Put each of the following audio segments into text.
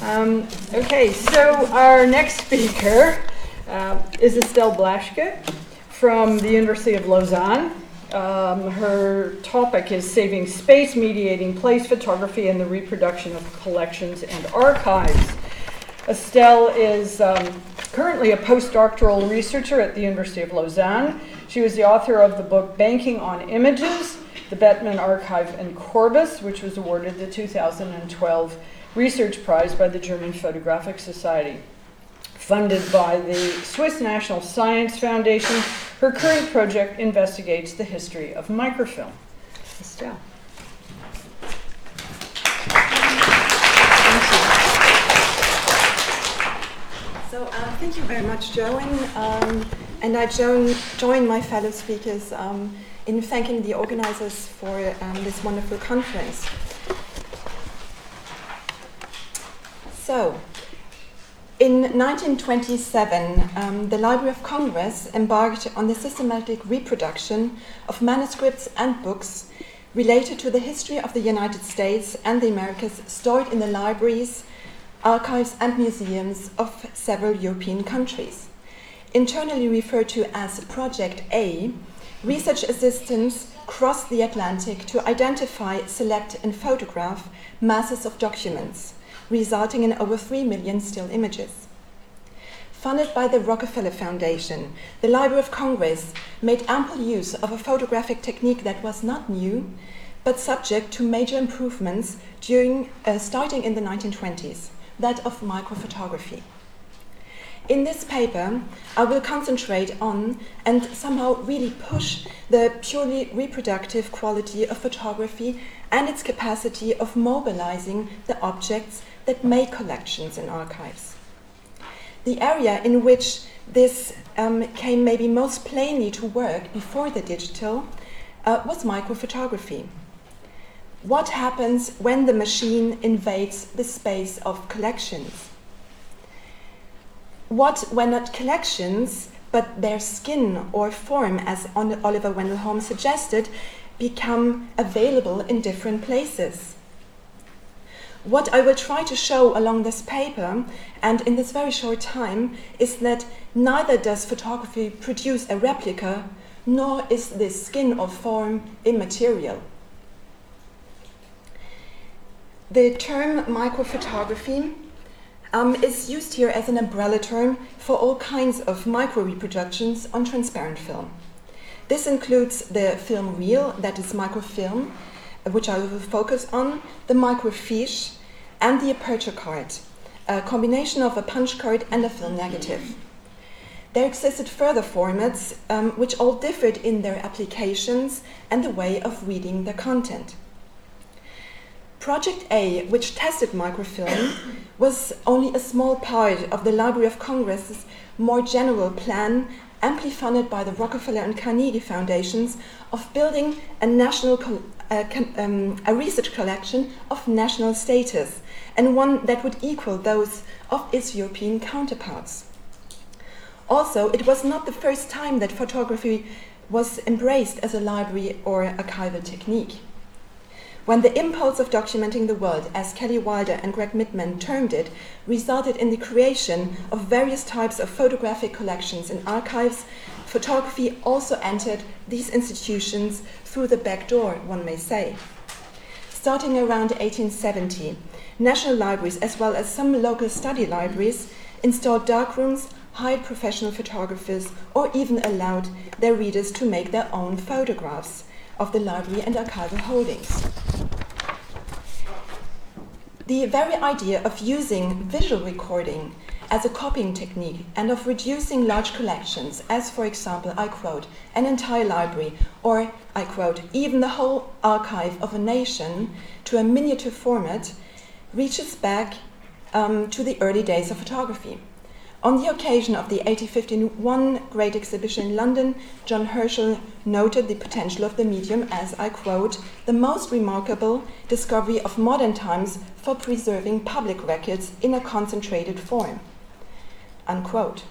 Um, okay, so our next speaker uh, is Estelle Blaschke from the University of Lausanne. Um, her topic is saving space, mediating place photography, and the reproduction of collections and archives. Estelle is um, currently a postdoctoral researcher at the University of Lausanne. She was the author of the book Banking on Images, the Bettmann Archive and Corbis, which was awarded the 2012 Research Prize by the German Photographic Society. Funded by the Swiss National Science Foundation, her current project investigates the history of microfilm. Estelle. So uh, thank you very much, Joan. Um, and I join, join my fellow speakers um, in thanking the organizers for um, this wonderful conference. So, in 1927, um, the Library of Congress embarked on the systematic reproduction of manuscripts and books related to the history of the United States and the Americas stored in the libraries archives, and museums of several European countries. Internally referred to as Project A, research assistants crossed the Atlantic to identify, select, and photograph masses of documents, resulting in over 3 million still images. Funded by the Rockefeller Foundation, the Library of Congress made ample use of a photographic technique that was not new, but subject to major improvements during, uh, starting in the 1920s that of microphotography. In this paper, I will concentrate on and somehow really push the purely reproductive quality of photography and its capacity of mobilizing the objects that make collections and archives. The area in which this um, came maybe most plainly to work before the digital uh, was microphotography what happens when the machine invades the space of collections? What, when not collections, but their skin or form, as Oliver Wendell Holmes suggested, become available in different places? What I will try to show along this paper and in this very short time is that neither does photography produce a replica, nor is this skin or form immaterial. The term microphotography um, is used here as an umbrella term for all kinds of micro reproductions on transparent film. This includes the film reel, that is microfilm, which I will focus on, the microfiche, and the aperture card, a combination of a punch card and a film negative. There existed further formats um, which all differed in their applications and the way of reading the content. Project A, which tested microfilm, was only a small part of the Library of Congress's more general plan, amply funded by the Rockefeller and Carnegie Foundations, of building a national uh, um, a research collection of national status, and one that would equal those of its European counterparts. Also, it was not the first time that photography was embraced as a library or archival technique. When the impulse of documenting the world, as Kelley Wilder and Gregg Mitman termed it, resulted in the creation of various types of photographic collections and archives, photography also entered these institutions through the back door, one may say. Starting around 1870, national libraries, as well as some local study libraries, installed darkrooms, hired professional photographers, or even allowed their readers to make their own photographs of the library and archival holdings. The very idea of using visual recording as a copying technique and of reducing large collections, as for example, I quote, an entire library, or I quote, even the whole archive of a nation to a miniature format, reaches back um, to the early days of photography. On the occasion of the 1851 Great Exhibition in London, John Herschel noted the potential of the medium as, I quote, the most remarkable discovery of modern times for preserving public records in a concentrated form. Unquote.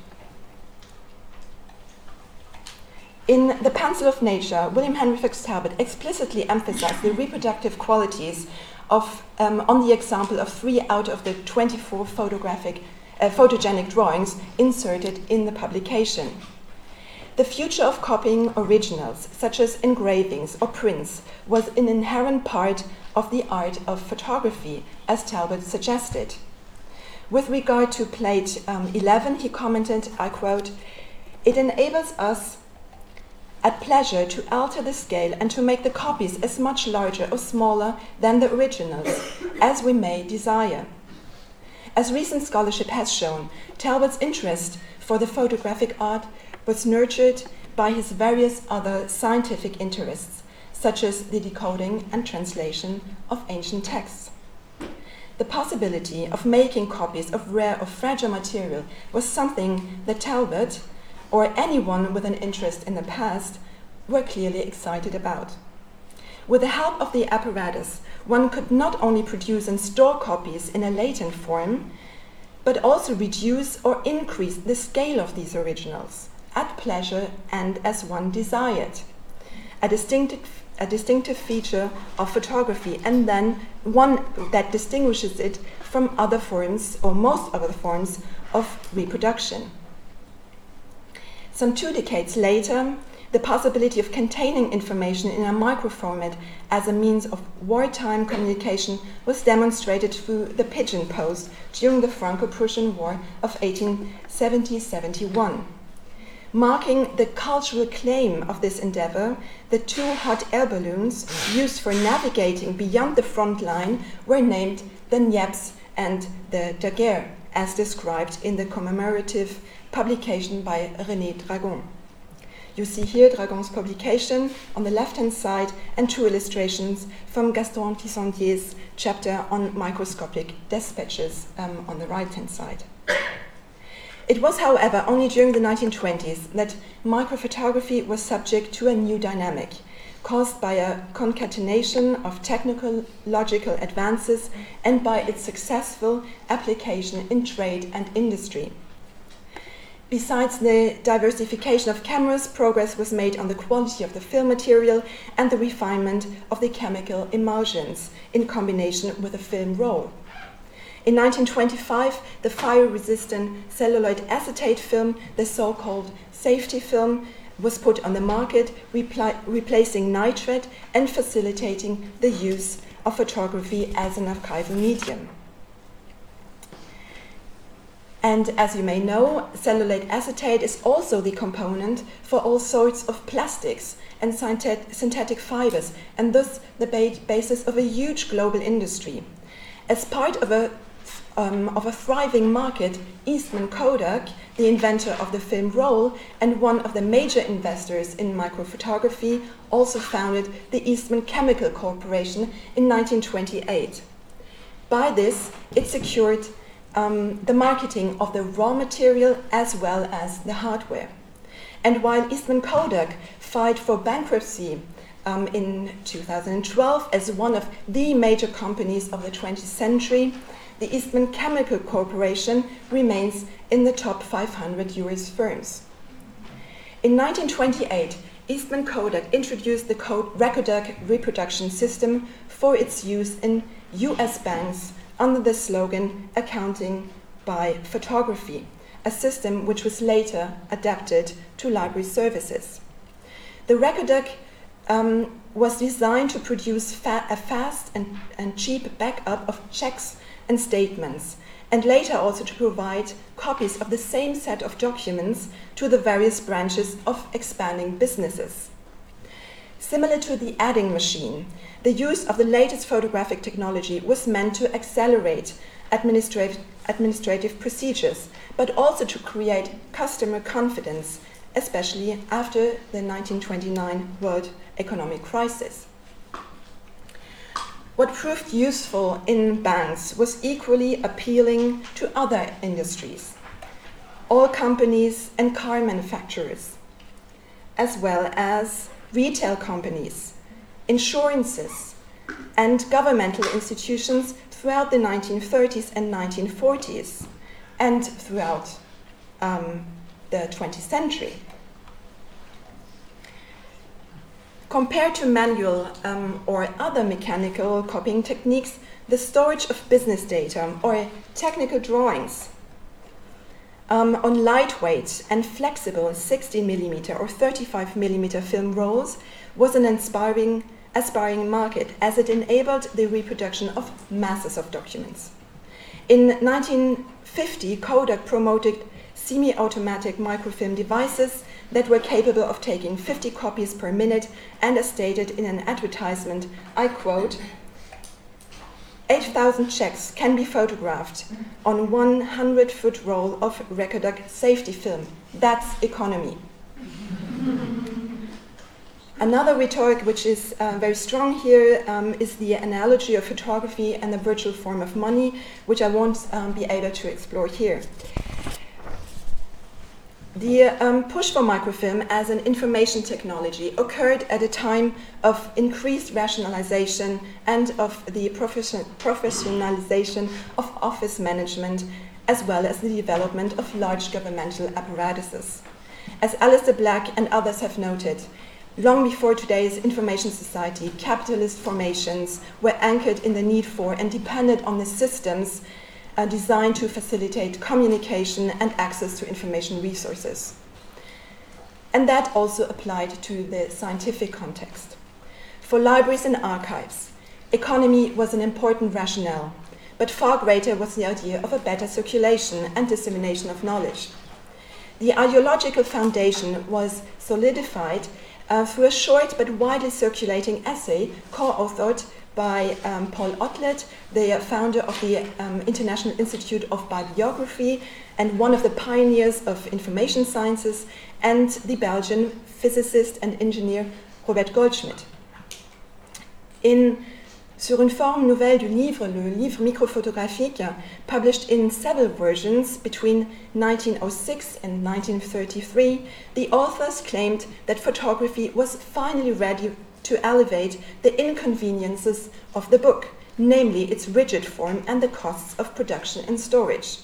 In The Pencil of Nature, William Henry Talbot explicitly emphasized the reproductive qualities of, um, on the example of three out of the 24 photographic, uh, photogenic drawings inserted in the publication. The future of copying originals, such as engravings or prints, was an inherent part of the art of photography, as Talbot suggested. With regard to plate um, 11, he commented, I quote, It enables us at pleasure to alter the scale and to make the copies as much larger or smaller than the originals as we may desire. As recent scholarship has shown, Talbot's interest for the photographic art was nurtured by his various other scientific interests, such as the decoding and translation of ancient texts. The possibility of making copies of rare or fragile material was something that Talbot, or anyone with an interest in the past, were clearly excited about. With the help of the apparatus, one could not only produce and store copies in a latent form, but also reduce or increase the scale of these originals at pleasure and as one desired. A distinctive, a distinctive feature of photography, and then one that distinguishes it from other forms, or most other forms, of reproduction. Some two decades later, the possibility of containing information in a microformat as a means of wartime communication was demonstrated through the pigeon post during the Franco Prussian War of 1870 71. Marking the cultural claim of this endeavor, the two hot air balloons used for navigating beyond the front line were named the Niepce and the Daguerre, as described in the commemorative publication by René Dagron. You see here Dagron's publication on the left hand side and two illustrations from Gaston Tissandier's chapter on microscopic despatches um, on the right hand side. It was, however, only during the 1920s that microphotography was subject to a new dynamic caused by a concatenation of technological advances and by its successful application in trade and industry. Besides the diversification of cameras, progress was made on the quality of the film material and the refinement of the chemical emulsions in combination with the film roll. In 1925, the fire resistant celluloid acetate film, the so called safety film, was put on the market, repli- replacing nitrate and facilitating the use of photography as an archival medium. And as you may know, cellulose acetate is also the component for all sorts of plastics and synthetic fibers, and thus the basis of a huge global industry. As part of a um, of a thriving market, Eastman Kodak, the inventor of the film roll and one of the major investors in microphotography, also founded the Eastman Chemical Corporation in 1928. By this, it secured um, the marketing of the raw material as well as the hardware. And while Eastman Kodak filed for bankruptcy um, in 2012 as one of the major companies of the 20th century, the Eastman Chemical Corporation remains in the top 500 US firms. In 1928, Eastman Kodak introduced the Recordak reproduction system for its use in US banks under the slogan Accounting by Photography, a system which was later adapted to library services. The Recordak um, was designed to produce fa a fast and, and cheap backup of checks and statements, and later also to provide copies of the same set of documents to the various branches of expanding businesses. Similar to the adding machine, the use of the latest photographic technology was meant to accelerate administrative, administrative procedures, but also to create customer confidence, especially after the 1929 World Economic Crisis. What proved useful in banks was equally appealing to other industries, oil companies and car manufacturers, as well as retail companies, insurances, and governmental institutions throughout the 1930s and 1940s, and throughout um, the 20th century. Compared to manual um, or other mechanical copying techniques, the storage of business data or technical drawings um, on lightweight and flexible 16mm or 35mm film rolls was an inspiring, aspiring market as it enabled the reproduction of masses of documents. In 1950, Kodak promoted semi automatic microfilm devices that were capable of taking 50 copies per minute and as stated in an advertisement, I quote, 8,000 checks can be photographed on 100 foot roll of Recordak safety film. That's economy. Another rhetoric which is uh, very strong here um, is the analogy of photography and the virtual form of money, which I won't um, be able to explore here. The um, push for microfilm as an information technology occurred at a time of increased rationalization and of the profession professionalization of office management, as well as the development of large governmental apparatuses. As Alistair Black and others have noted, long before today's information society, capitalist formations were anchored in the need for and depended on the systems designed to facilitate communication and access to information resources. And that also applied to the scientific context. For libraries and archives, economy was an important rationale, but far greater was the idea of a better circulation and dissemination of knowledge. The ideological foundation was solidified uh, through a short but widely circulating essay co authored by um, Paul Otlet, the founder of the um, International Institute of Bibliography and one of the pioneers of information sciences, and the Belgian physicist and engineer Robert Goldschmidt. In Sur une forme nouvelle du livre, le livre microphotographique, published in several versions between 1906 and 1933, the authors claimed that photography was finally ready to elevate the inconveniences of the book, namely its rigid form and the costs of production and storage.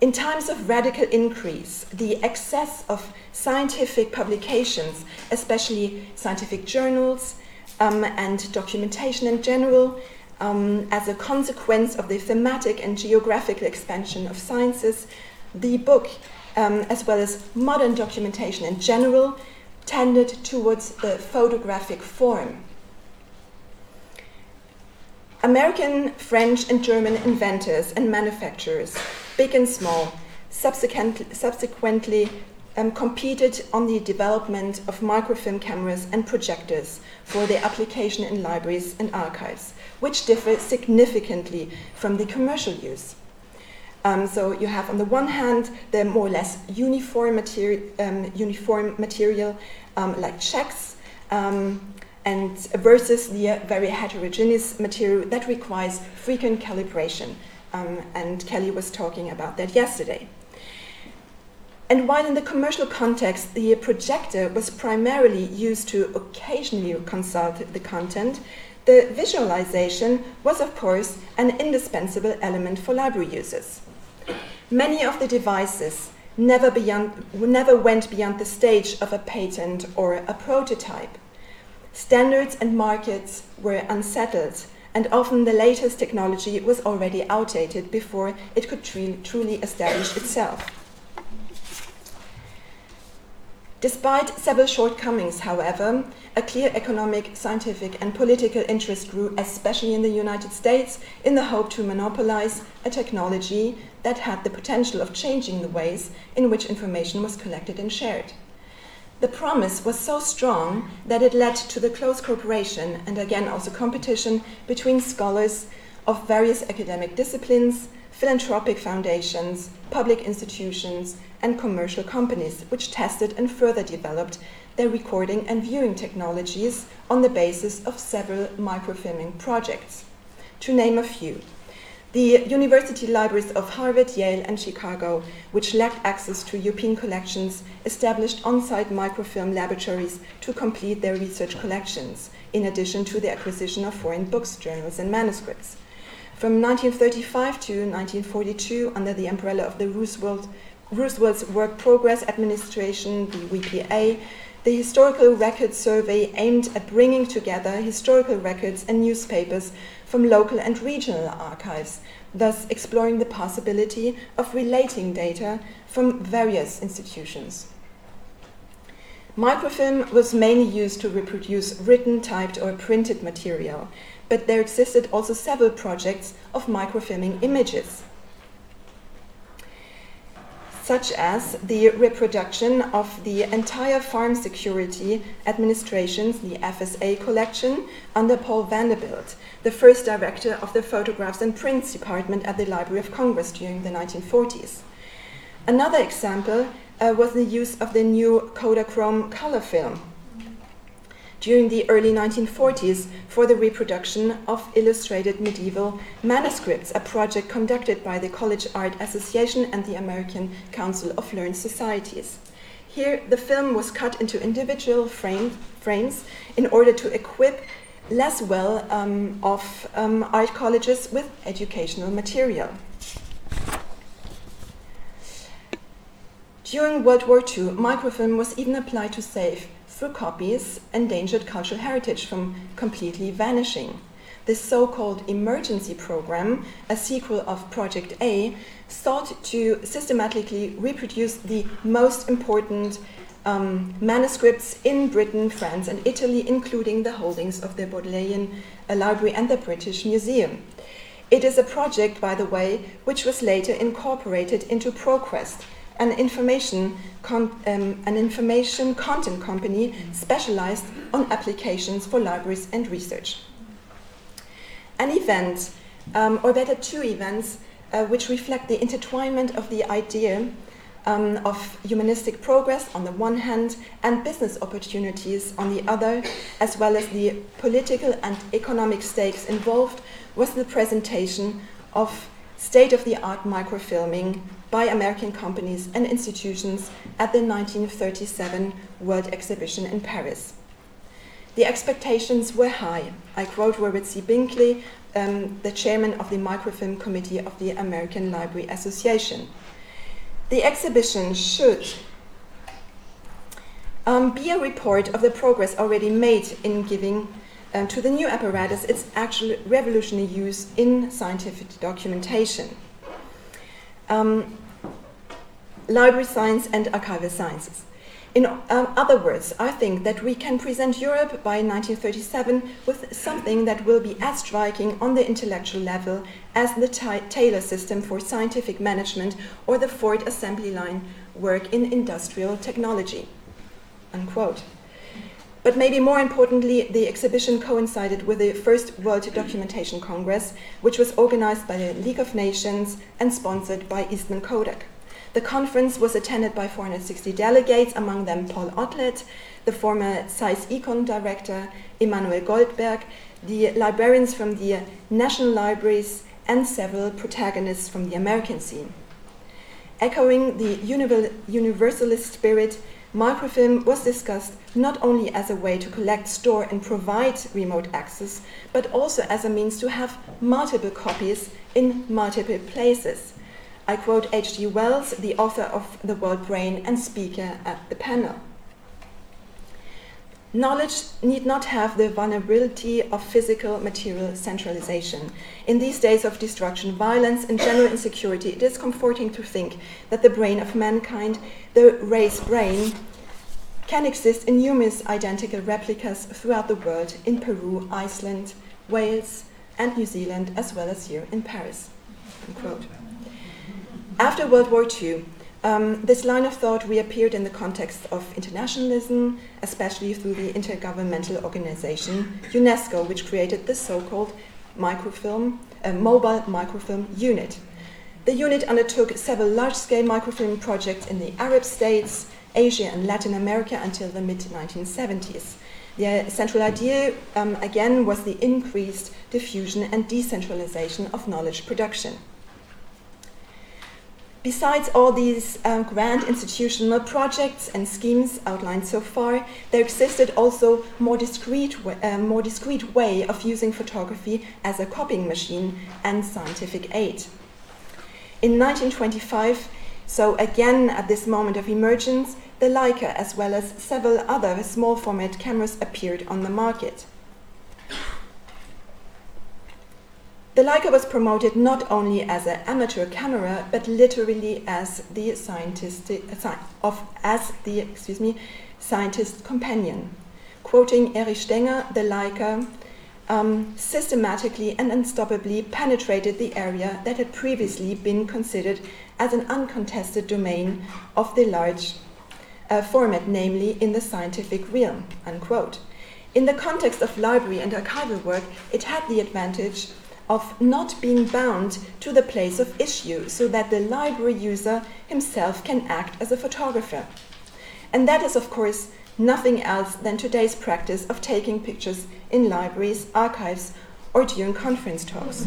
In times of radical increase, the excess of scientific publications, especially scientific journals um, and documentation in general, um, as a consequence of the thematic and geographical expansion of sciences, the book, um, as well as modern documentation in general, tended towards the photographic form. American, French, and German inventors and manufacturers, big and small, subsequently, um, competed on the development of microfilm cameras and projectors for their application in libraries and archives, which differ significantly from the commercial use. Um, so you have on the one hand the more or less uniform, materi um, uniform material um, like checks um, and versus the very heterogeneous material that requires frequent calibration. Um, and Kelley was talking about that yesterday. And while in the commercial context the projector was primarily used to occasionally consult the content, the visualization was, of course, an indispensable element for library users. Many of the devices never, beyond, never went beyond the stage of a patent or a prototype. Standards and markets were unsettled, and often the latest technology was already outdated before it could truly establish itself. Despite several shortcomings, however, a clear economic, scientific, and political interest grew, especially in the United States, in the hope to monopolize a technology that had the potential of changing the ways in which information was collected and shared. The promise was so strong that it led to the close cooperation and again also competition between scholars of various academic disciplines, philanthropic foundations, public institutions, and commercial companies, which tested and further developed their recording and viewing technologies on the basis of several microfilming projects. To name a few, the university libraries of Harvard, Yale, and Chicago, which lacked access to European collections, established on site microfilm laboratories to complete their research collections, in addition to the acquisition of foreign books, journals, and manuscripts. From 1935 to 1942, under the umbrella of the Roosevelt Roosevelt's Work Progress Administration, the WPA, the Historical Records Survey aimed at bringing together historical records and newspapers from local and regional archives, thus exploring the possibility of relating data from various institutions. Microfilm was mainly used to reproduce written, typed, or printed material, but there existed also several projects of microfilming images such as the reproduction of the entire Farm Security Administration's, the FSA collection, under Paul Vanderbilt, the first director of the Photographs and Prints Department at the Library of Congress during the 1940s. Another example uh, was the use of the new Kodachrome color film during the early 1940s for the reproduction of illustrated medieval manuscripts, a project conducted by the College Art Association and the American Council of Learned Societies. Here, the film was cut into individual frame, frames in order to equip less well um, off um, art colleges with educational material. During World War II, microfilm was even applied to save through copies, endangered cultural heritage from completely vanishing. This so called emergency program, a sequel of Project A, sought to systematically reproduce the most important um, manuscripts in Britain, France, and Italy, including the holdings of the Bodleian Library and the British Museum. It is a project, by the way, which was later incorporated into ProQuest, an information, um, an information content company specialized on applications for libraries and research. An event, um, or better, two events, uh, which reflect the intertwinement of the idea um, of humanistic progress on the one hand and business opportunities on the other, as well as the political and economic stakes involved, was the presentation of state of the art microfilming by American companies and institutions at the 1937 World Exhibition in Paris. The expectations were high. I quote Robert C. Binkley, um, the chairman of the Microfilm Committee of the American Library Association. The exhibition should um, be a report of the progress already made in giving um, to the new apparatus its actual revolutionary use in scientific documentation. Um, library science and archival sciences. In um, other words, I think that we can present Europe by 1937 with something that will be as striking on the intellectual level as the Taylor system for scientific management or the Ford assembly line work in industrial technology. Unquote. But maybe more importantly, the exhibition coincided with the first World Documentation Congress, which was organized by the League of Nations and sponsored by Eastman Kodak. The conference was attended by 460 delegates, among them Paul Otlet, the former Zeiss Ikon director, Emanuel Goldberg, the librarians from the national libraries, and several protagonists from the American scene. Echoing the universalist spirit, microfilm was discussed not only as a way to collect, store, and provide remote access, but also as a means to have multiple copies in multiple places I quote H.G. Wells, the author of The World Brain and speaker at the panel. Knowledge need not have the vulnerability of physical material centralization. In these days of destruction, violence, and general insecurity, it is comforting to think that the brain of mankind, the race brain, can exist in numerous identical replicas throughout the world in Peru, Iceland, Wales, and New Zealand, as well as here in Paris. Unquote. After World War II, um, this line of thought reappeared in the context of internationalism, especially through the intergovernmental organization UNESCO, which created the so called microfilm, uh, mobile microfilm unit. The unit undertook several large scale microfilm projects in the Arab states, Asia, and Latin America until the mid 1970s. The central idea, um, again, was the increased diffusion and decentralization of knowledge production. Besides all these um, grand institutional projects and schemes outlined so far, there existed also more discrete, um, more discrete way of using photography as a copying machine and scientific aid. In 1925, so again at this moment of emergence, the Leica, as well as several other small format cameras, appeared on the market. The Leica was promoted not only as an amateur camera, but literally as the scientist uh, of as the excuse me scientist companion. Quoting Erich Stenger, the Leica um, systematically and unstoppably penetrated the area that had previously been considered as an uncontested domain of the large uh, format, namely in the scientific realm. Unquote. In the context of library and archival work, it had the advantage of not being bound to the place of issue so that the library user himself can act as a photographer. And that is, of course, nothing else than today's practice of taking pictures in libraries, archives, or during conference talks.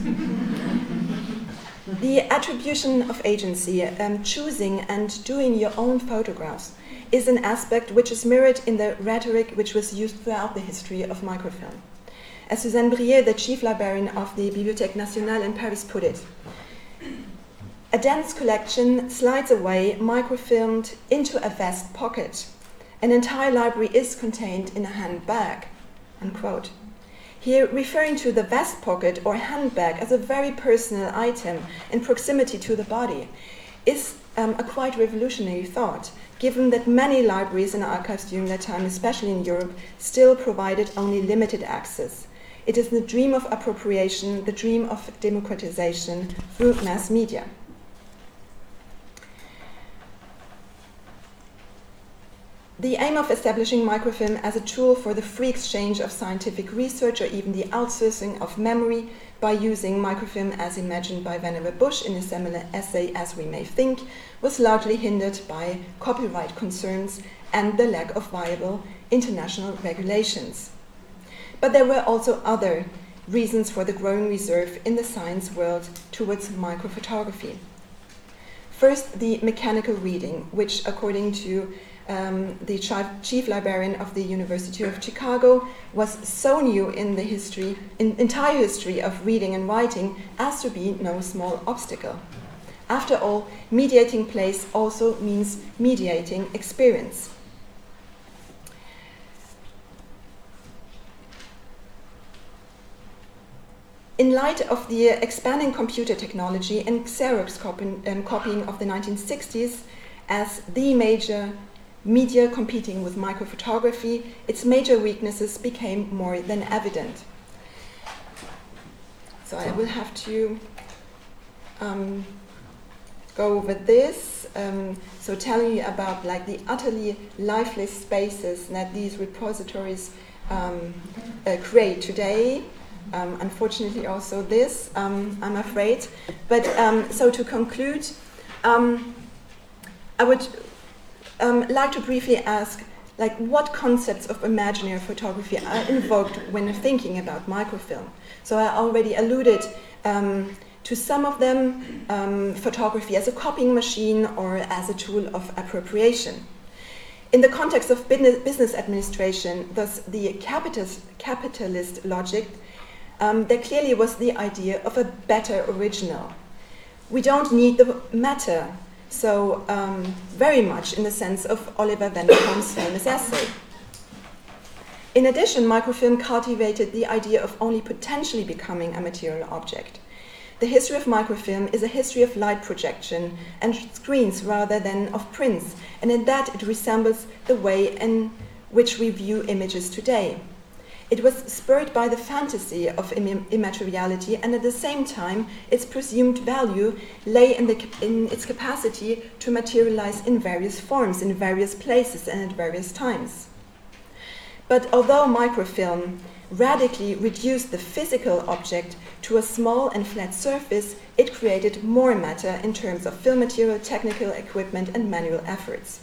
the attribution of agency, um, choosing and doing your own photographs, is an aspect which is mirrored in the rhetoric which was used throughout the history of microfilm. As Suzanne Briet, the chief librarian of the Bibliothèque Nationale in Paris, put it, a dense collection slides away, microfilmed, into a vast pocket. An entire library is contained in a handbag. Unquote. Here, referring to the vest pocket or handbag as a very personal item in proximity to the body, is um, a quite revolutionary thought, given that many libraries and archives during that time, especially in Europe, still provided only limited access. It is the dream of appropriation, the dream of democratization through mass media. The aim of establishing microfilm as a tool for the free exchange of scientific research or even the outsourcing of memory by using microfilm as imagined by Vannevar Bush in a similar essay as we may think was largely hindered by copyright concerns and the lack of viable international regulations. But there were also other reasons for the growing reserve in the science world towards microphotography. First, the mechanical reading, which, according to um, the chief librarian of the University of Chicago, was so new in the history, in entire history of reading and writing, as to be no small obstacle. After all, mediating place also means mediating experience. In light of the expanding computer technology and Xerox copying, um, copying of the 1960s as the major media competing with microphotography, its major weaknesses became more than evident. So I will have to um, go over this. Um, so telling you about like the utterly lifeless spaces that these repositories um, uh, create today um, unfortunately also this, um, I'm afraid. But um, so to conclude, um, I would um, like to briefly ask, like, what concepts of imaginary photography are invoked when thinking about microfilm? So I already alluded um, to some of them, photography as a copying machine or as a tool of appropriation. In the context of business administration, thus the capitalist, capitalist logic um, there clearly was the idea of a better original. We don't need the matter so um, very much in the sense of Oliver Wendell Holmes's famous essay. In addition, microfilm cultivated the idea of only potentially becoming a material object. The history of microfilm is a history of light projection and screens rather than of prints, and in that it resembles the way in which we view images today. It was spurred by the fantasy of immateriality, and at the same time, its presumed value lay in, the, in its capacity to materialize in various forms, in various places, and at various times. But although microfilm radically reduced the physical object to a small and flat surface, it created more matter in terms of film material, technical equipment, and manual efforts.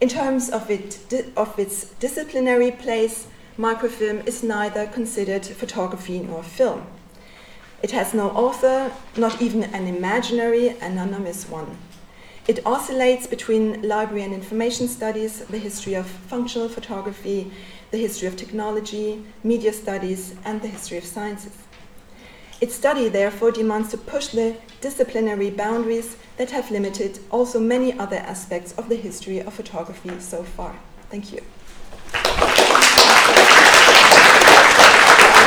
In terms of, it, of its disciplinary place, microfilm is neither considered photography nor film. It has no author, not even an imaginary, anonymous one. It oscillates between library and information studies, the history of functional photography, the history of technology, media studies, and the history of sciences. Its study, therefore, demands to push the disciplinary boundaries that have limited also many other aspects of the history of photography so far. Thank you.